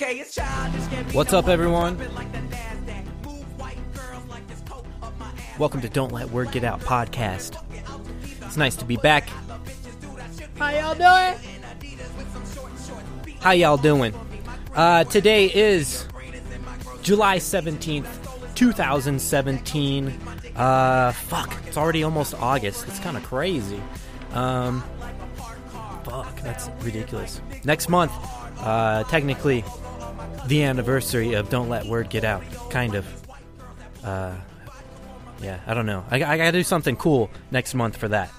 What's up, everyone? jumping like the NASDAQ. Move white girls like this coat up my. Welcome to Don't Let Word Get Out podcast. It's nice to be back. How y'all doing? How y'all doing? Uh, today is July 17th, 2017. Uh, fuck, it's already almost August. It's kind of crazy. Um, fuck, that's ridiculous. Next month, uh, technically, the anniversary of Don't Let Word Get Out. Kind of. Uh, yeah, I don't know. I, I gotta do something cool next month for that.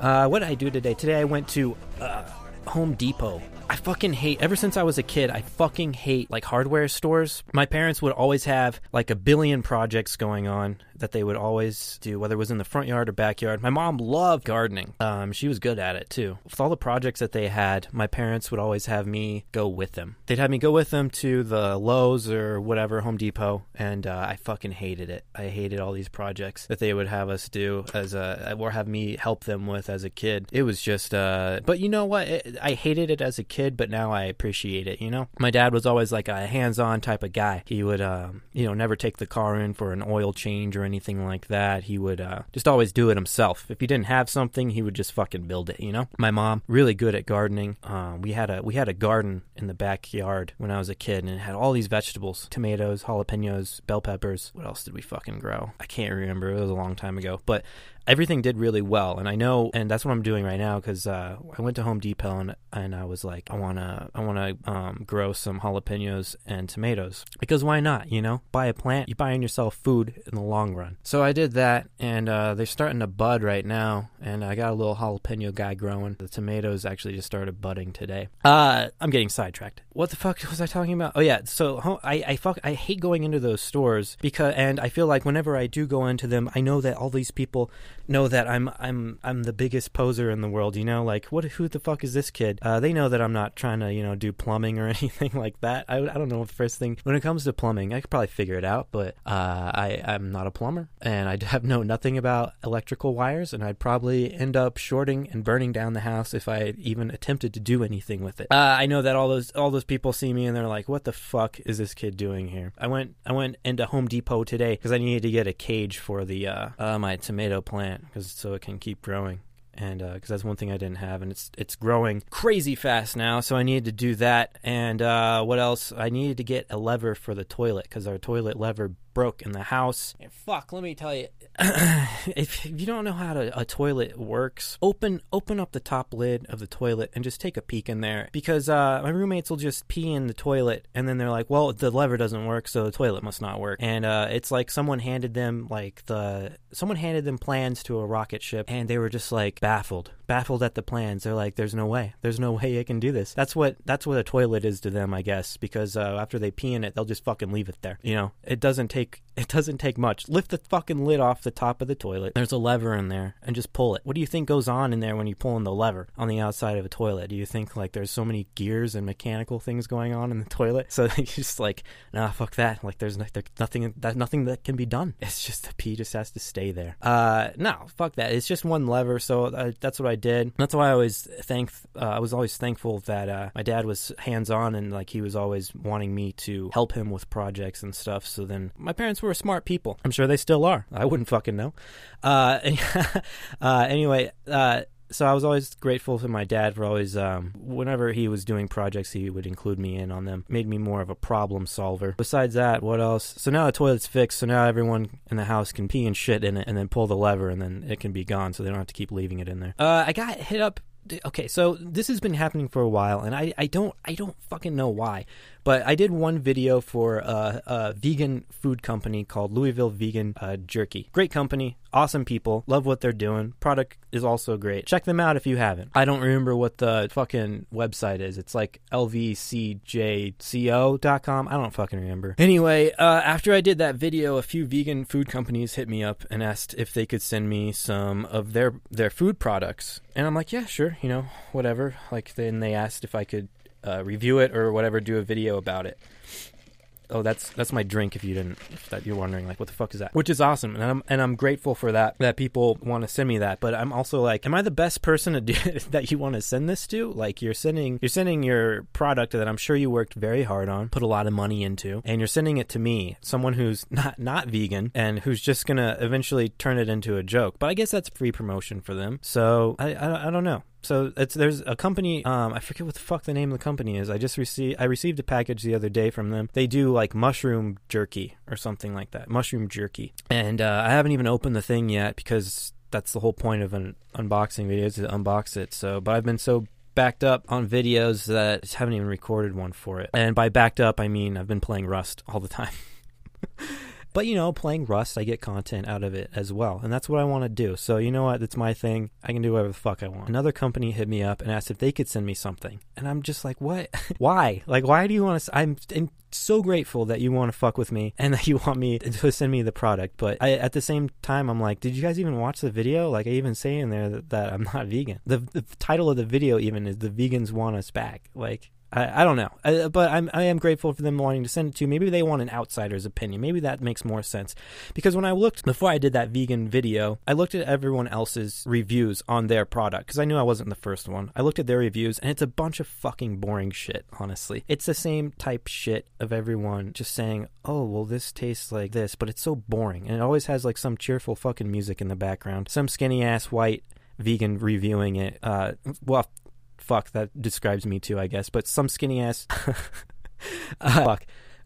Uh, what did I do today? Today I went to uh, Home Depot. I fucking hate, ever since I was a kid, I fucking hate like hardware stores. My parents would always have like a billion projects going on that they would always do, whether it was in the front yard or backyard. My mom loved gardening. Um, she was good at it too. With all the projects that they had, my parents would always have me go with them. They'd have me go with them to the Lowe's or whatever, Home Depot, and uh, I fucking hated it. I hated all these projects that they would have us do as a, or have me help them with as a kid. It was just, uh, but you know what? It, I hated it as a kid, but now I appreciate it, you know? My dad was always like a hands on type of guy. He would, um, you know, never take the car in for an oil change or anything like that. He would uh, just always do it himself. If he didn't have something, he would just fucking build it, you know? My mom, really good at gardening. Uh, we had a we had a garden in the backyard when I was a kid, and it had all these vegetables: tomatoes, jalapenos, bell peppers. What else did we fucking grow? I can't remember. It was a long time ago, but everything did really well. And i know and that's what i'm doing right now because uh, i went to home depot and, and i was like i want to i want to um, grow some jalapenos and tomatoes. Because why not you know? Buy a plant you're buying yourself food in the long run. So i did that and uh, they're starting to bud right now and i got a little jalapeno guy growing. The tomatoes actually just started budding today. Uh, i'm getting sidetracked. What the fuck was i talking about? Oh yeah so i i fuck i hate going into those stores because and i feel like whenever i do go into them i know that all these people know that I'm I'm I'm the biggest poser in the world. You know, like what? Who the fuck is this kid? Uh, they know that I'm not trying to you know do plumbing or anything like that. I, I don't know the first thing when it comes to plumbing. I could probably figure it out, but uh, I I'm not a plumber and I have know nothing about electrical wires, and I'd probably end up shorting and burning down the house if I even attempted to do anything with it. Uh, I know that all those all those people see me and they're like, "What the fuck is this kid doing here?" I went I went into Home Depot today because I needed to get a cage for the uh, uh, my tomato plant because so it can keep growing and because uh, that's one thing I didn't have, and it's it's growing crazy fast now. So I needed to do that, and uh, what else? I needed to get a lever for the toilet because our toilet lever broke in the house. And fuck, let me tell you, if, if you don't know how to, a toilet works, open open up the top lid of the toilet and just take a peek in there because uh, my roommates will just pee in the toilet and then they're like, well, the lever doesn't work, so the toilet must not work. And uh, it's like someone handed them like the someone handed them plans to a rocket ship, and they were just like baffled, baffled at the plans. They're like, there's no way, there's no way I can do this. That's what that's what a toilet is to them, I guess, because uh, after they pee in it, they'll just fucking leave it there. You know, it doesn't take it doesn't take much. Lift the fucking lid off the top of the toilet. There's a lever in there, and just pull it. What do you think goes on in there when you're pulling the lever on the outside of a toilet? Do you think like there's so many gears and mechanical things going on in the toilet? So you just like, nah, fuck that. Like there's, no, there's nothing that nothing that can be done. It's just the pee just has to stay there. Uh, no, fuck that. It's just one lever. So uh, that's what I did. That's why I always thank. Uh, I was always thankful that uh, my dad was hands on and like he was always wanting me to help him with projects and stuff. So then my parents were smart people. I'm sure they still are. I wouldn't fucking know. Uh, uh, anyway, uh, so I was always grateful to my dad for always, um, whenever he was doing projects, he would include me in on them. Made me more of a problem solver. Besides that, what else? So now the toilet's fixed, so now everyone in the house can pee and shit in it, and then pull the lever, and then it can be gone, so they don't have to keep leaving it in there. Uh, I got hit up okay so this has been happening for a while and i, I don't i don't fucking know why but i did one video for a, a vegan food company called louisville vegan uh, jerky. Great company awesome people love what they're doing. Product is also great. Check them out if you haven't. I don't remember what the fucking website is. It's like lvcjco.com i don't fucking remember. Anyway uh, after i did that video a few vegan food companies hit me up and asked if they could send me some of their their food products. And i'm like yeah sure you know whatever. Like then they asked if i could uh, review it or whatever do a video about it Oh, that's that's my drink. If you didn't, if that you're wondering, like, what the fuck is that? Which is awesome, and I'm and I'm grateful for that. That people want to send me that, but I'm also like, am I the best person to do that you want to send this to? Like, you're sending you're sending your product that I'm sure you worked very hard on, put a lot of money into, and you're sending it to me, someone who's not not vegan and who's just gonna eventually turn it into a joke. But I guess that's free promotion for them. So I I, I don't know. So there's a company. Um, I forget what the fuck the name of the company is. I just received I received a package the other day from them. They do like mushroom jerky or something like that. Mushroom jerky, and uh, I haven't even opened the thing yet because that's the whole point of an unboxing video is to unbox it. So, but I've been so backed up on videos that I haven't even recorded one for it. And by backed up, I mean I've been playing Rust all the time. But you know, playing Rust, I get content out of it as well, and that's what I want to do. So you know what? It's my thing. I can do whatever the fuck I want. Another company hit me up and asked if they could send me something, and I'm just like, what? why? Like, why do you want to? I'm, I'm so grateful that you want to fuck with me and that you want me to send me the product. But I, at the same time, I'm like, did you guys even watch the video? Like, I even say in there that, that I'm not vegan. The, the title of the video even is "The Vegans Want Us Back." Like, I, I don't know, I, but I'm I am grateful for them wanting to send it to. Maybe they want an outsider's opinion. Maybe that makes more sense. Because when I looked before I did that vegan video, I looked at everyone else's reviews on their product because I knew I wasn't the first one. I looked at their reviews and it's a bunch of fucking boring shit. Honestly, it's the same type shit of everyone just saying, "Oh, well, this tastes like this," but it's so boring, and it always has like some cheerful fucking music in the background. Some skinny ass white vegan reviewing it. Uh, well, fuck that describes me too, I guess. But some skinny ass. uh, fuck.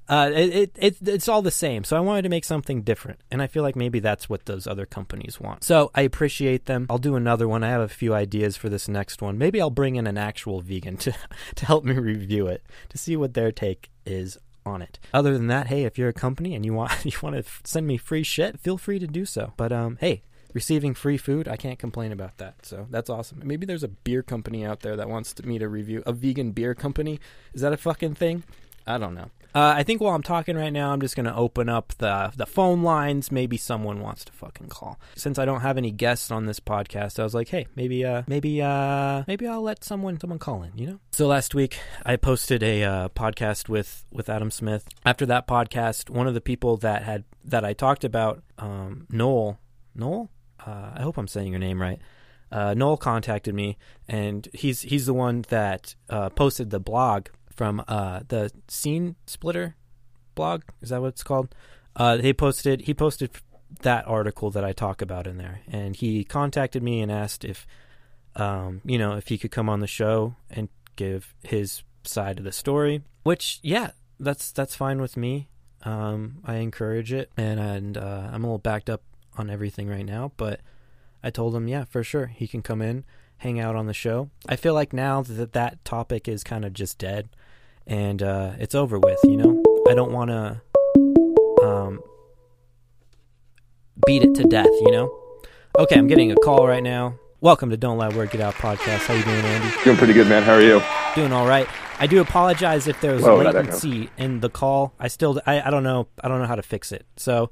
Uh, it, it, it it's all the same. So I wanted to make something different, and I feel like maybe that's what those other companies want. So I appreciate them. I'll do another one. I have a few ideas for this next one. Maybe I'll bring in an actual vegan to to help me review it to see what their take is on it. Other than that, hey, if you're a company and you want you want to send me free shit, feel free to do so. But um, hey, receiving free food, I can't complain about that. So that's awesome. Maybe there's a beer company out there that wants me to review a vegan beer company. Is that a fucking thing? I don't know. Uh, I think while I'm talking right now, I'm just going to open up the the phone lines. Maybe someone wants to fucking call. Since I don't have any guests on this podcast, I was like, hey, maybe uh, maybe uh, maybe I'll let someone someone call in. You know. So last week I posted a uh, podcast with with Adam Smith. After that podcast, one of the people that had that I talked about, um, Noel, Noel, uh, I hope I'm saying your name right. Uh, Noel contacted me, and he's he's the one that uh, posted the blog from uh, the Scene Splitter blog. Is that what it's called? Uh, he posted he posted that article that I talk about in there, and he contacted me and asked if um, you know if he could come on the show and give his side of the story. Which yeah, that's that's fine with me. Um, I encourage it, and and uh, I'm a little backed up on everything right now, but I told him, yeah, for sure, he can come in, hang out on the show. I feel like now that that topic is kind of just dead and uh, it's over with, you know? I don't want to um, beat it to death, you know? Okay, I'm getting a call right now. Welcome to Don't Let Word Get Out podcast. How you doing, Andy? Doing pretty good, man. How are you? Doing all right. I do apologize if there's Whoa, that echo. latency in the call. I still, I, I don't know, I don't know how to fix it. So,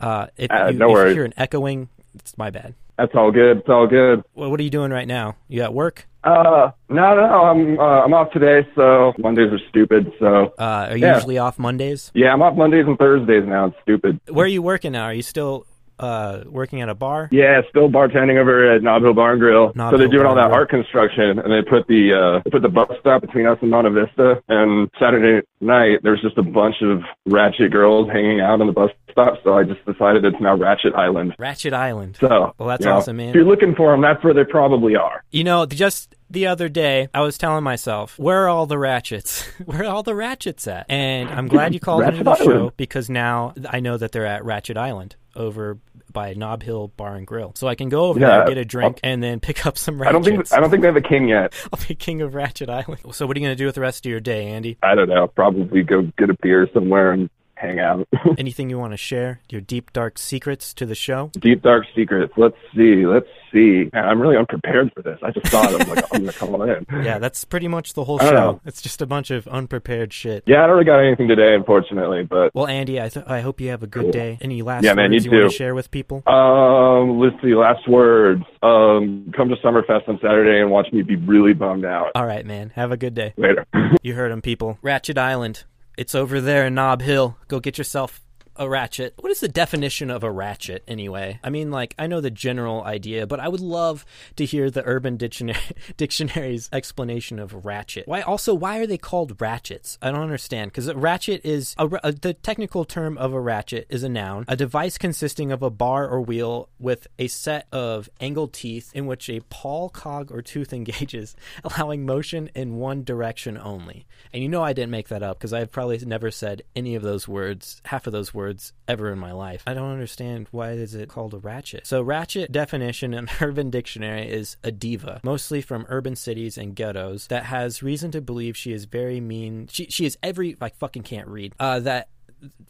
uh, if, Uh, you, no if you worries. hear an echoing, it's my bad. That's all good. It's all good. Well, what are you doing right now? You at work? Uh, no, no, I'm uh, I'm off today, so Mondays are stupid. So Uh, are you Yeah. usually off Mondays? yeah, I'm off Mondays and Thursdays now. It's stupid. Where are you working now? Are you still uh, working at a bar? Yeah, still bartending over at Nob Hill Bar and Grill. So they're Hill doing all that Grill. art construction, and they put the uh, they put the bus stop between us and Monte Vista. And Saturday night, there's just a bunch of ratchet girls hanging out on the bus stop. So I just decided it's now Ratchet Island. Ratchet Island. So Well, that's you know, awesome, man. If you're looking for them, that's where they probably are. You know, just the other day, I was telling myself, where are all the ratchets? where are all the ratchets at? And I'm glad you called into the show because now I know that they're at Ratchet Island over by Nob Hill Bar and Grill. So I can go over Yeah, there, get a uh, drink, and then pick up some I don't think I don't think they have a king yet. I'll be king of Ratchet Island. So what are you going to do with the rest of your day, Andy? I don't know. Probably go get a beer somewhere and hang out. Anything you want to share? Your deep, dark secrets to the show? Deep dark secrets. Let's see. Let's see. Man, I'm really unprepared for this. I just thought I was like, I'm gonna call in. Yeah, that's pretty much the whole show. know. It's just a bunch of unprepared shit. Yeah, I don't really got anything today, unfortunately. But Well, Andy, I, th- I hope you have a good day. Any last Yeah, man, words you you want to share with people? um, let's see. Last words. Um, come to Summerfest on Saturday and watch me be really bummed out All right, man. Have a good day. later. You heard him, people. Ratchet Island. It's over there in Nob Hill. Go get yourself a ratchet. What is the definition of a ratchet anyway? I mean, like, I know the general idea, but I would love to hear the Urban Dictionary, Dictionary's explanation of ratchet. Why also, why are they called ratchets? I don't understand because a ratchet is a, a, uh, the technical term of a ratchet is a noun, a device consisting of a bar or wheel with a set of angled teeth in which a pawl, cog, or tooth engages, allowing motion in one direction only. And you know I didn't make that up because I've probably never said any of those words, half of those words ever in my life. I don't understand why is it called a ratchet. So ratchet definition in Urban Dictionary is a diva, mostly from urban cities and ghettos that has reason to believe she is very mean. She she is every I fucking can't read. Uh that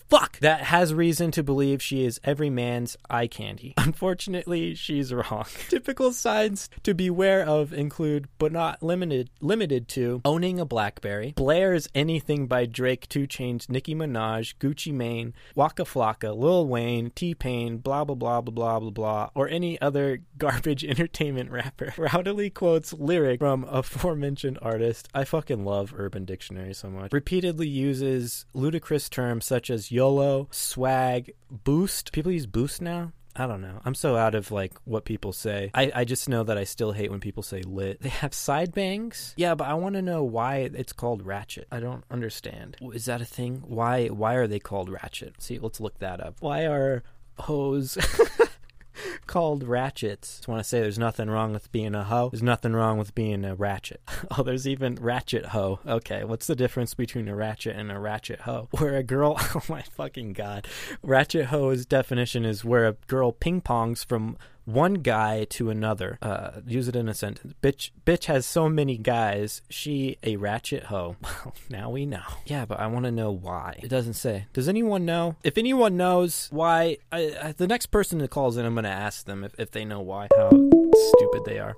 fuck that has reason to believe she is every man's eye candy. Unfortunately, she's wrong. Typical signs to beware of include but not limited limited to owning a BlackBerry, blares anything by Drake, 2 Chainz, Nicki Minaj, Gucci Mane, Waka Flocka, Lil Wayne, T-Pain, blah blah blah blah blah blah blah, or any other garbage entertainment rapper. Rowdily quotes lyric from aforementioned artist. I fucking love Urban Dictionary so much. Repeatedly uses ludicrous terms such as YOLO, swag, boost. People use boost now? I don't know. I'm so out of like what people say. I, I just know that I still hate when people say lit. They have side bangs. Yeah, but I want to know why it's called ratchet. I don't understand. Is that a thing? Why why are they called ratchet? See, let's look that up. Why are hoes called ratchets. Just want to say there's nothing wrong with being a hoe. There's nothing wrong with being a ratchet. Oh, there's even ratchet hoe. Okay, what's the difference between a ratchet and a ratchet hoe? Where a girl, oh my fucking god, ratchet hoe's definition is where a girl ping pongs from one guy to another. Uh, use it in a sentence. Bitch, bitch has so many guys. She a ratchet hoe. Well, now we know. Yeah, but I want to know why. It doesn't say. Does anyone know? If anyone knows why, I, I, the next person that calls in, I'm going to ask them if, if they know why. How stupid they are.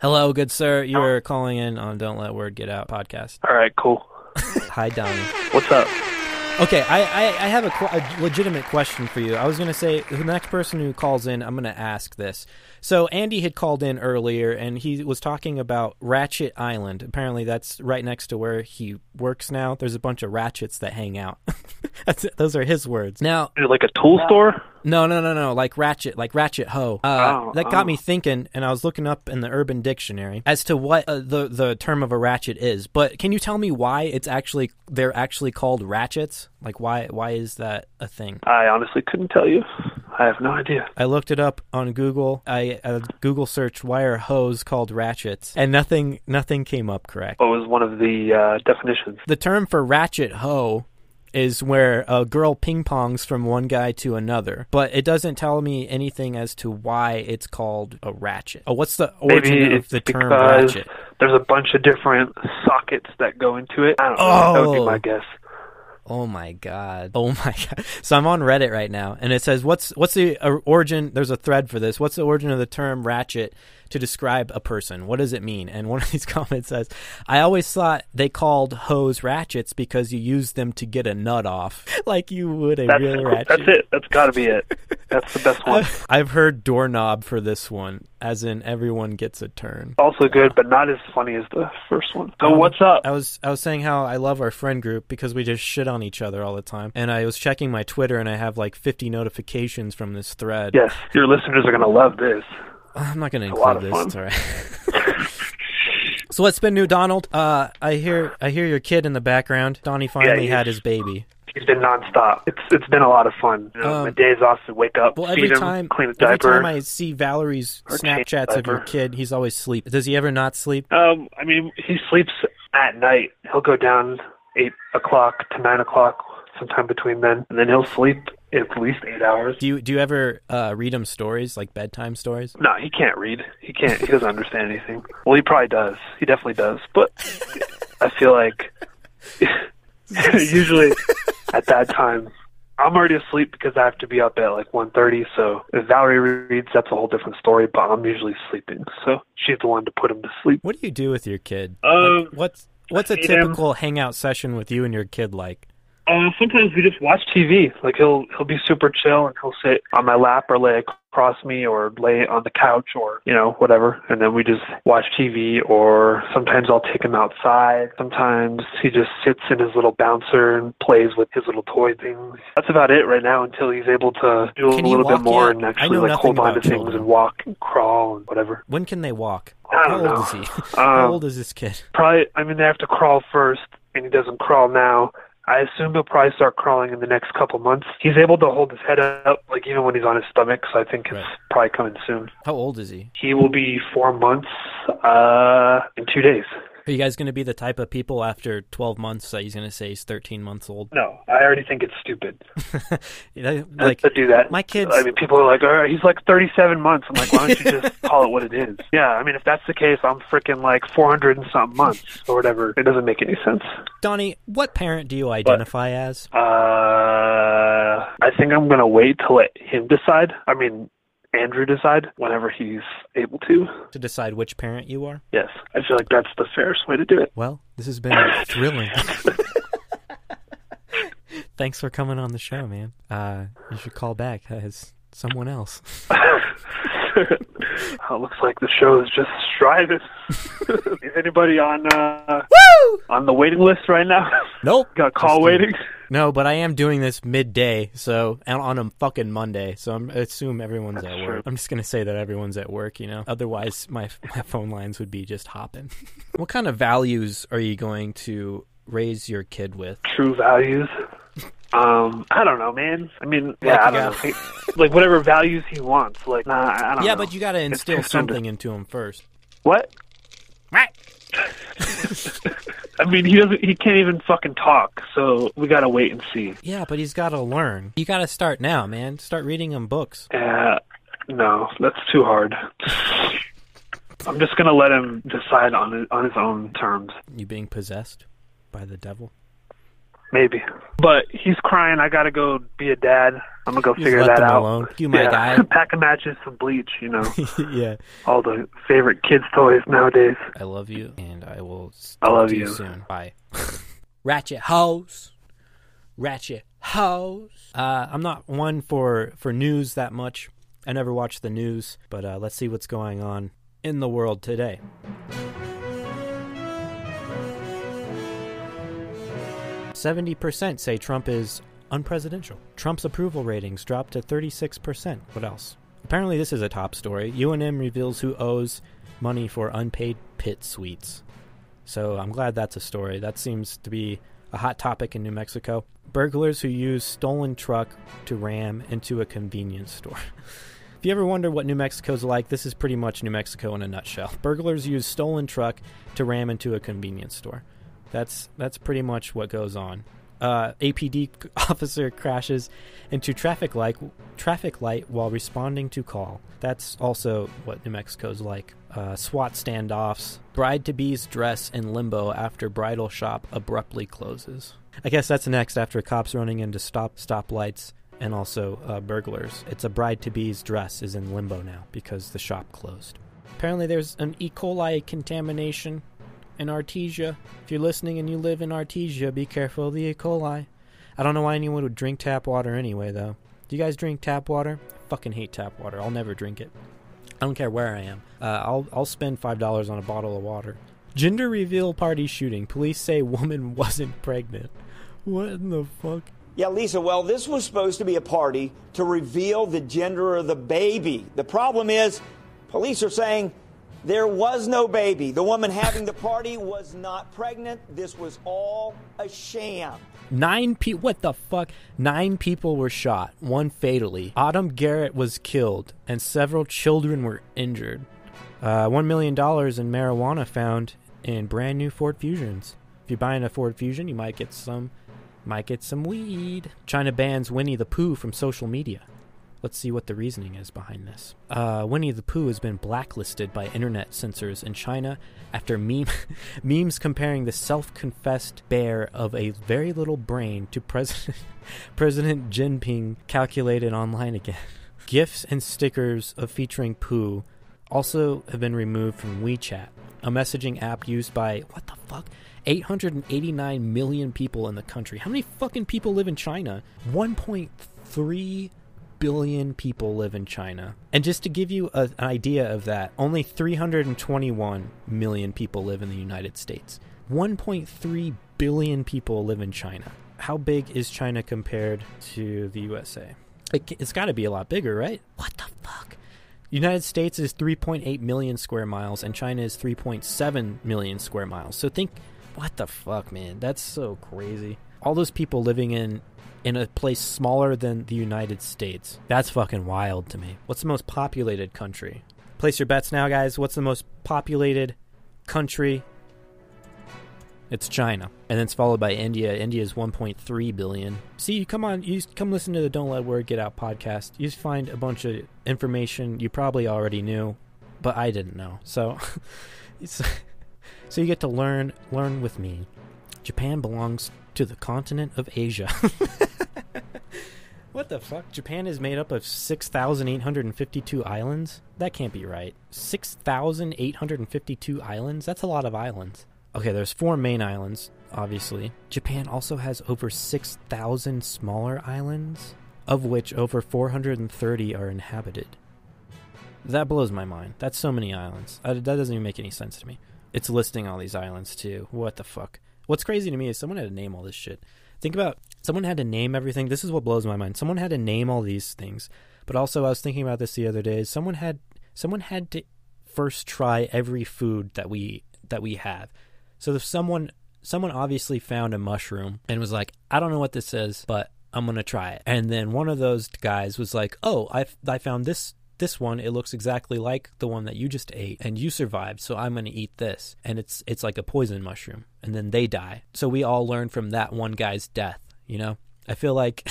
Hello, good sir. You're calling in on Don't Let Word Get Out podcast. All right, cool. Hi, Donnie. What's up? Okay, I, I, I have a, a legitimate question for you. I was going to say, the next person who calls in, I'm going to ask this. So, Andy had called in earlier, and he was talking about Ratchet Island. Apparently, that's right next to where he works now. There's a bunch of ratchets that hang out. Those are his words. Now, like a tool store? No, no, no, no, like Ratchet, like Ratchet Ho. Uh, Oh, that got oh. me thinking, and I was looking up in the Urban Dictionary as to what uh, the the term of a ratchet is. But can you tell me why it's actually they're actually called ratchets? Like why why is that a thing? I honestly couldn't tell you. I have no idea. I looked it up on Google. I uh, Google searched why are hoes called ratchets, and nothing nothing came up correct. What was one of the uh, definitions? The term for ratchet hoe is where a girl ping pongs from one guy to another, but it doesn't tell me anything as to why it's called a ratchet. Oh, what's the origin Maybe of the term ratchet? there's a bunch of different sockets that go into it. I don't know. That would Oh. be my oh. guess. Oh my god. Oh my god. So I'm on Reddit right now and it says what's what's the uh, origin there's a thread for this. What's the origin of the term ratchet to describe a person? What does it mean? And one of these comments says, "I always thought they called hoes ratchets because you use them to get a nut off like you would a That's, real ratchet." that's it. That's got to be it. That's the best one. I've, I've heard doorknob for this one, as in everyone gets a turn. Also good, but not as funny as the first one. So Um, what's up? I was I was saying how I love our friend group because we just shit on each other all the time. And I was checking my Twitter and I have like 50 notifications from this thread. Yes, your listeners are gonna love this. I'm not going to include this. It's all right. so what's been new, Donald? Uh, I hear I hear your kid in the background. Donnie finally he's- had his baby. He's been nonstop. It's it's been a lot of fun. You know, Um, my days off to wake up, Well, every him, time clean a every time I see Valerie's Snapchats of your kid, he's always sleep. Does he ever not sleep? Um, I mean, he sleeps at night. He'll go down eight o'clock to nine o'clock, sometime between then, and then he'll sleep at least eight hours. Do you do you ever uh, read him stories like bedtime stories? No, he can't read. He can't. He doesn't understand anything. Well, he probably does. He definitely does. But I feel like usually at that time. I'm already asleep because I have to be up at like 1.30, so if Valerie reads, that's a whole different story, but I'm usually sleeping, so she's the one to put him to sleep. What do you do with your kid? Um, Like, what's what's a him. typical hangout session with you and your kid like? Uh, sometimes we just watch TV. Like he'll he'll be super chill and he'll sit on my lap or lay across me or lay on the couch or you know whatever, and then we just watch TV. Or sometimes I'll take him outside. Sometimes he just sits in his little bouncer and plays with his little toy things. That's about it right now until he's able to do a Can he little bit more yet? and actually like hold on to about things and walk and crawl and whatever. When can they walk? I How don't old know. is he? How Um, old is this kid? Probably, I mean, they have to crawl first, and he doesn't crawl now. I assume he'll probably start crawling in the next couple months. He's able to hold his head up, like even when he's on his stomach, so I think it's Right. probably coming soon. How old is he? He will be four months uh, in two days. Are you guys going to be the type of people after 12 months that he's going to say he's 13 months old? No, I already think it's stupid You know, like to do that. my kids. I mean, people are like, "All right, he's like 37 months." I'm like, "Why don't you just call it what it is?" Yeah, I mean, if that's the case, I'm freaking like 400 and something months or whatever. It doesn't make any sense. Donnie, what parent do you identify as? Uh, I think I'm gonna wait to let him decide. I mean, Andrew decide whenever he's able to. To decide which parent you are? Yes, I feel like that's the fairest way to do it. Well, this has been thrilling. Thanks for coming on the show, man. Uh, you should call back as someone else. Oh, looks like the show is just striving. is anybody on uh, on the waiting list right now? Nope. Got call Just waiting. No, but I am doing this midday, so and on a fucking Monday, so I'm, I assume everyone's That's at true. work. I'm just gonna say that everyone's at work, you know. Otherwise, my my phone lines would be just hopping. what kind of values are you going to raise your kid with? True values. Um, I don't know, man. I mean, yeah, Like I you don't know. Like whatever values he wants. Like, nah, I don't Yeah, know. but you got to instill to- something into him first. What? Right. I mean, he doesn't. He can't even fucking talk. So we gotta wait and see. Yeah, but he's got to learn. You got to start now, man. Start reading him books. Uh, no, that's too hard. I'm just gonna let him decide on on his own terms. You being possessed by the devil. Maybe. But he's crying. I gotta go be a dad. I'm gonna go Just figure let that them out. alone. You my yeah. guy. Pack of matches, some bleach. You know, yeah. all the favorite kids' toys nowadays. I love you, and I will. s- I talk love to you. soon. Bye. Ratchet house. Ratchet house. Uh, I'm not one for for news that much. I never watch the news, but uh, let's see what's going on in the world today. Seventy percent say Trump is unpresidential. Trump's approval ratings dropped to thirty-six percent. What else? Apparently, this is a top story. UNM reveals who owes money for unpaid pit suites. So I'm glad that's a story. That seems to be a hot topic in New Mexico. Burglars who use stolen truck to ram into a convenience store. if you ever wonder what New Mexico's like, this is pretty much New Mexico in a nutshell. Burglars use stolen truck to ram into a convenience store. That's that's pretty much what goes on. Uh, APD officer crashes into traffic light traffic light while responding to call. That's also what New Mexico's like. Uh, SWAT standoffs. Bride to be's dress in limbo after bridal shop abruptly closes. I guess that's next after cops running into stop stoplights and also uh, burglars. It's a bride to be's dress is in limbo now because the shop closed. Apparently, there's an E. coli contamination in Artesia. If you're listening and you live in Artesia, be careful of the E. coli. I don't know why anyone would drink tap water anyway, though. Do you guys drink tap water? I fucking hate tap water. I'll never drink it. I don't care where I am. Uh, I'll I'll spend five dollars on a bottle of water. Gender reveal party shooting. Police say woman wasn't pregnant. What in the fuck? Yeah, Lisa, well, this was supposed to be a party to reveal the gender of the baby. The problem is, police are saying there was no baby. The woman having the party was not pregnant. This was all a sham. Nine pe what the fuck? Nine people were shot, one fatally. Autumn Garrett was killed, and several children were injured. Uh, one million dollars in marijuana found in brand new Ford Fusions. If you're buying a Ford Fusion, you might get some, might get some weed. China bans Winnie the Pooh from social media. Let's see what the reasoning is behind this. Uh, Winnie the Pooh has been blacklisted by internet censors in China after meme memes comparing the self-confessed bear of a very little brain to President President Jinping calculated online again. GIFs and stickers of featuring Pooh also have been removed from WeChat. a messaging app used by what the fuck? 889 million people in the country. How many fucking people live in China? 1.3 billion people live in China. And just to give you a, an idea of that, only 321 million people live in the United States. 1.3 billion people live in China. How big is China compared to the USA? It, it's got to be a lot bigger, right? What the fuck? United States is 3.8 million square miles and China is 3.7 million square miles. So think what the fuck, man? That's so crazy. All those people living in in a place smaller than the United States. That's fucking wild to me. What's the most populated country? Place your bets now, guys. What's the most populated country? It's China. And then it's followed by India. India is 1.3 billion. See, you come on, you come listen to the Don't Let Word Get Out podcast. You find a bunch of information you probably already knew, but I didn't know. So, so you get to learn learn with me. Japan belongs to the continent of Asia. what the fuck? Japan is made up of 6,852 islands? That can't be right. 6,852 islands? That's a lot of islands. Okay, there's four main islands, obviously. Japan also has over 6,000 smaller islands, of which over 430 are inhabited. That blows my mind. That's so many islands. That doesn't even make any sense to me. It's listing all these islands too. What the fuck? What's crazy to me is someone had to name all this shit. Think about someone had to name everything. This is what blows my mind. Someone had to name all these things. But also I was thinking about this the other day. Someone had someone had to first try every food that we that we have. So if someone someone obviously found a mushroom and was like, I don't know what this is, but I'm gonna try it. And then one of those guys was like, Oh, I I found this this one. It looks exactly like the one that you just ate, and you survived. So I'm gonna eat this, and it's it's like a poison mushroom. And then they die. So we all learn from that one guy's death. You know. I feel like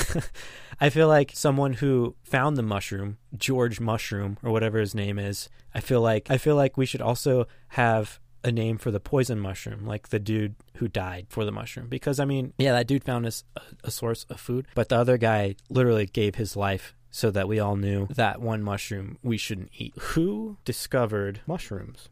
I feel like someone who found the mushroom, George Mushroom or whatever his name is. I feel like I feel like we should also have a name for the poison mushroom, like the dude who died for the mushroom. Because, I mean, yeah, that dude found us a, a, source of food, but the other guy literally gave his life so that we all knew that one mushroom we shouldn't eat. Who discovered mushrooms?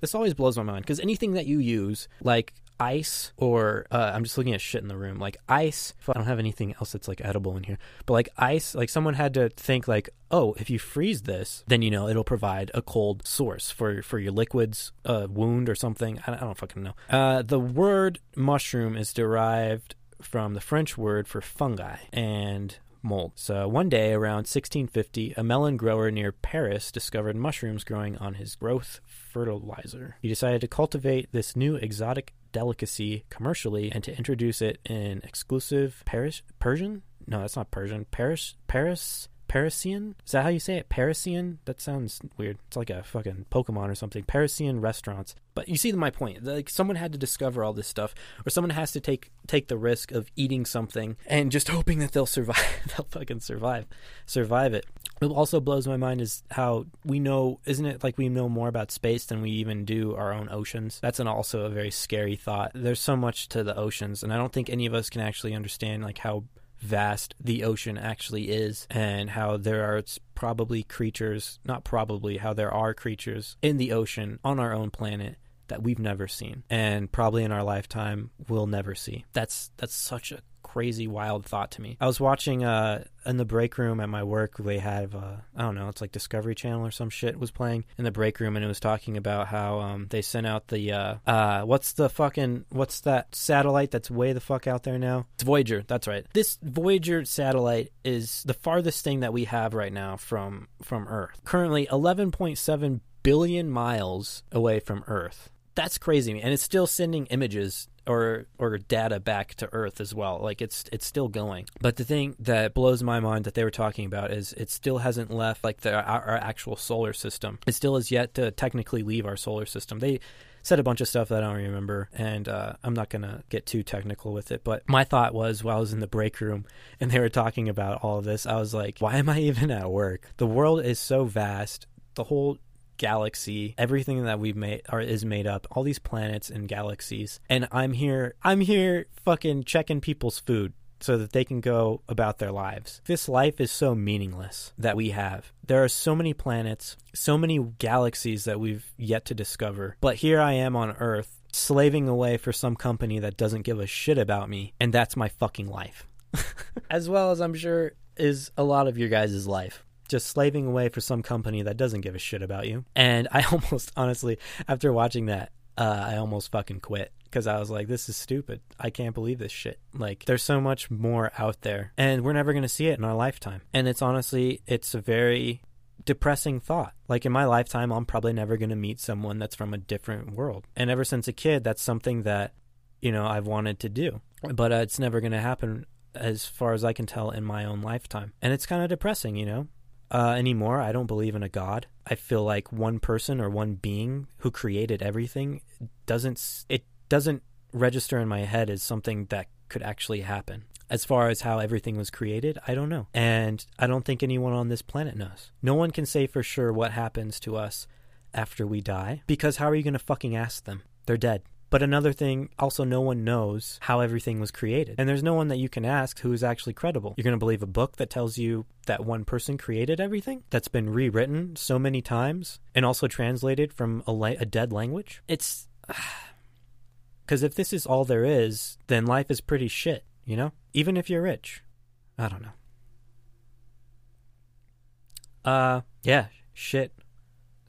This always blows my mind because anything that you use, like ice or uh, I'm just looking at shit in the room. Like ice, I don't have anything else that's like edible in here. But like ice, like someone had to think like, oh, if you freeze this, then you know it'll provide a cold source for for your liquids, uh, wound or something. I, I don't fucking know. Uh, the word mushroom is derived from the French word for fungi and mold. So one day around 1650, a melon grower near Paris discovered mushrooms growing on his growth fertilizer. He decided to cultivate this new exotic delicacy commercially and to introduce it in exclusive Paris Persian. No, that's not Persian. Paris Paris Parisian? Is that how you say it? Parisian? That sounds weird. It's like a fucking Pokemon or something. Parisian restaurants. But you see my point. Like someone had to discover all this stuff, or someone has to take take the risk of eating something and just hoping that they'll survive. they'll fucking survive, survive it. What also blows my mind is how we know. Isn't it like we know more about space than we even do our own oceans? That's an also a very scary thought. There's so much to the oceans, and I don't think any of us can actually understand like how vast the ocean actually is and how there are probably creatures, not probably, how there are creatures in the ocean on our own planet that we've never seen and probably in our lifetime we'll never see. That's that's such a crazy wild thought to me. I was watching uh in the break room at my work they have uh I don't know, it's like Discovery Channel or some shit was playing in the break room and it was talking about how um they sent out the uh uh what's the fucking what's that satellite that's way the fuck out there now? It's Voyager, that's right. This Voyager satellite is the farthest thing that we have right now from from Earth. Currently 11.7 billion miles away from Earth. That's crazy, and it's still sending images or or data back to Earth as well. Like it's it's still going. But the thing that blows my mind that they were talking about is it still hasn't left like the, our, our actual solar system. It still has yet to technically leave our solar system. They said a bunch of stuff that I don't remember, and uh, I'm not gonna get too technical with it. But my thought was while I was in the break room and they were talking about all of this, I was like, why am I even at work? The world is so vast. The whole galaxy, everything that we've made are, is made up, all these planets and galaxies. And I'm here, I'm here fucking checking people's food. so that they can go about their lives. This life is so meaningless that we have. There are so many planets, so many galaxies that we've yet to discover. But here I am on Earth, slaving away for some company that doesn't give a shit about me, and that's my fucking life. as well as I'm sure is a lot of your guys' life. Just slaving away for some company that doesn't give a shit about you. And I almost, honestly, after watching that, uh, I almost fucking quit because I was like, this is stupid. I can't believe this shit. Like, there's so much more out there, and we're never going to see it in our lifetime. And it's honestly, it's a very depressing thought. Like, in my lifetime, I'm probably never going to meet someone that's from a different world. And ever since a kid, that's something that, you know, I've wanted to do. But uh, it's never going to happen as far as I can tell in my own lifetime. And it's kind of depressing, you know? Uh, anymore, I don't believe in a God. I feel like one person or one being who created everything doesn't it doesn't register in my head as something that could actually happen. As far as how everything was created, I don't know. And I don't think anyone on this planet knows. No one can say for sure what happens to us after we die because how are you going to fucking ask them? They're dead. But another thing, also, no one knows how everything was created. And there's no one that you can ask who is actually credible. You're going to believe a book that tells you that one person created everything that's been rewritten so many times and also translated from a, la- a dead language? It's. Because if this is all there is, then life is pretty shit, you know? Even if you're rich. I don't know. Uh, yeah, shit.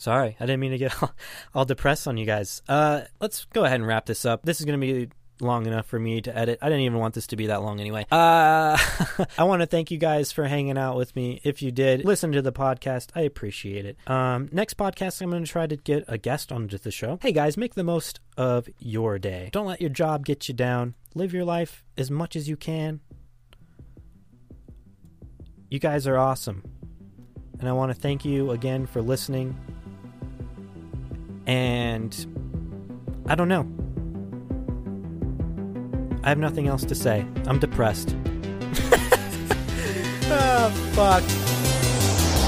Sorry, I didn't mean to get all, all depressed on you guys. Uh, let's go ahead and wrap this up. This is going to be long enough for me to edit. I didn't even want this to be that long anyway. Uh, I want to thank you guys for hanging out with me. If you did listen to the podcast, I appreciate it. Um, next podcast, I'm going to try to get a guest onto the show. Hey guys, make the most of your day. Don't let your job get you down. Live your life as much as you can. You guys are awesome. And I want to thank you again for listening. And I don't know. I have nothing else to say. I'm depressed. oh, fuck.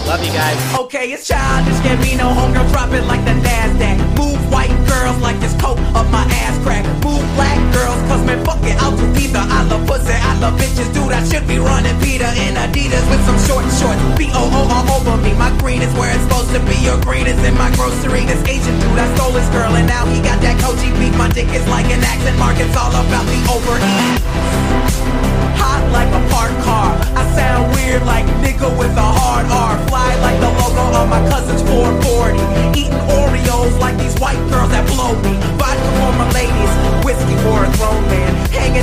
Love you guys. Okay, it's childish, give me no homegirl, drop it like the NASDAQ. Move white girls like this coat up my ass crack. Move black girls, cause man, fuck it, I'll do either. I love pussy, I love bitches, dude, I should be running Peter in Adidas with some short shorts. B-O-O all over me, my green is where it's supposed to be. Your green is in my grocery. This Asian dude, I stole his girl, and now he got that Koji beef. My dick is like an accent mark, it's all about the overeat hot like a parked car. I sound weird like nigga with a hard R. Fly like the logo on my cousin's 440. Eating Oreos like these white girls that blow me. Vodka for my ladies, whiskey for a grown man. Hanging